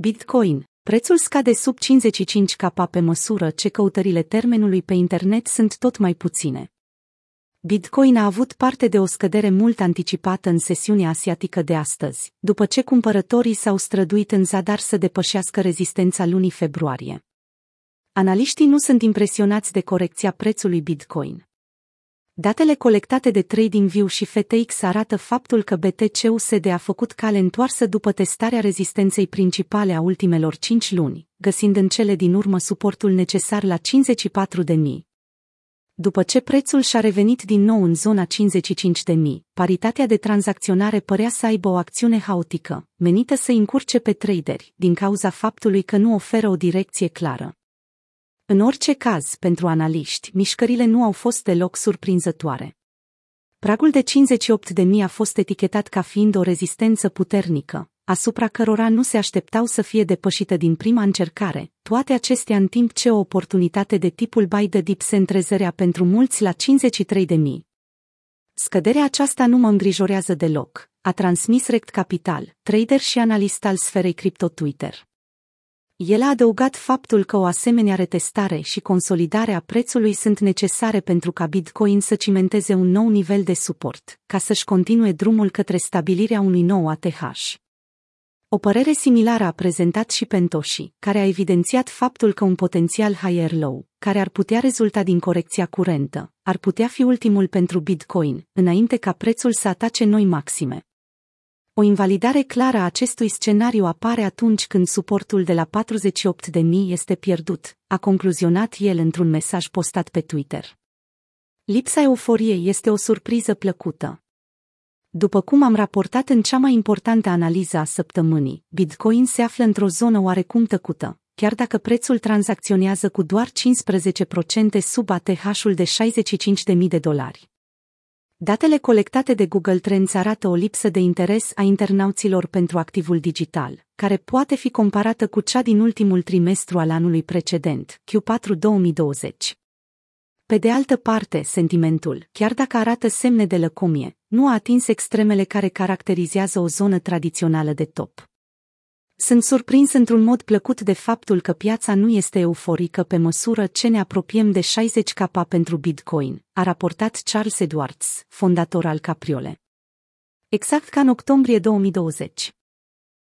Bitcoin. Prețul scade sub 55k pe măsură ce căutările termenului pe internet sunt tot mai puține. Bitcoin a avut parte de o scădere mult anticipată în sesiunea asiatică de astăzi, după ce cumpărătorii s-au străduit în zadar să depășească rezistența lunii februarie. Analiștii nu sunt impresionați de corecția prețului Bitcoin. Datele colectate de TradingView și FTX arată faptul că BTC-USD a făcut cale întoarsă după testarea rezistenței principale a ultimelor 5 luni, găsind în cele din urmă suportul necesar la 54.000. După ce prețul și-a revenit din nou în zona 55.000, paritatea de tranzacționare părea să aibă o acțiune haotică, menită să încurce pe traderi, din cauza faptului că nu oferă o direcție clară. În orice caz, pentru analiști, mișcările nu au fost deloc surprinzătoare. Pragul de 58.000 a fost etichetat ca fiind o rezistență puternică, asupra cărora nu se așteptau să fie depășită din prima încercare, toate acestea în timp ce o oportunitate de tipul buy the dip se întrezărea pentru mulți la 53.000. Scăderea aceasta nu mă îngrijorează deloc, a transmis Rect Capital, trader și analist al sferei cripto Twitter. El a adăugat faptul că o asemenea retestare și consolidare a prețului sunt necesare pentru ca Bitcoin să cimenteze un nou nivel de suport, ca să-și continue drumul către stabilirea unui nou ATH. O părere similară a prezentat și Pentoshi, care a evidențiat faptul că un potențial higher low, care ar putea rezulta din corecția curentă, ar putea fi ultimul pentru Bitcoin, înainte ca prețul să atace noi maxime. O invalidare clară a acestui scenariu apare atunci când suportul de la 48.000 este pierdut, a concluzionat el într-un mesaj postat pe Twitter. Lipsa euforiei este o surpriză plăcută. După cum am raportat în cea mai importantă analiză a săptămânii, Bitcoin se află într-o zonă oarecum tăcută, chiar dacă prețul tranzacționează cu doar 15% sub ATH-ul de 65.000 de dolari. Datele colectate de Google Trends arată o lipsă de interes a internauților pentru activul digital, care poate fi comparată cu cea din ultimul trimestru al anului precedent, Q4 2020. Pe de altă parte, sentimentul, chiar dacă arată semne de lăcomie, nu a atins extremele care caracterizează o zonă tradițională de top. Sunt surprins într-un mod plăcut de faptul că piața nu este euforică pe măsură ce ne apropiem de 60k pentru Bitcoin, a raportat Charles Edwards, fondator al Capriole. Exact ca în octombrie 2020.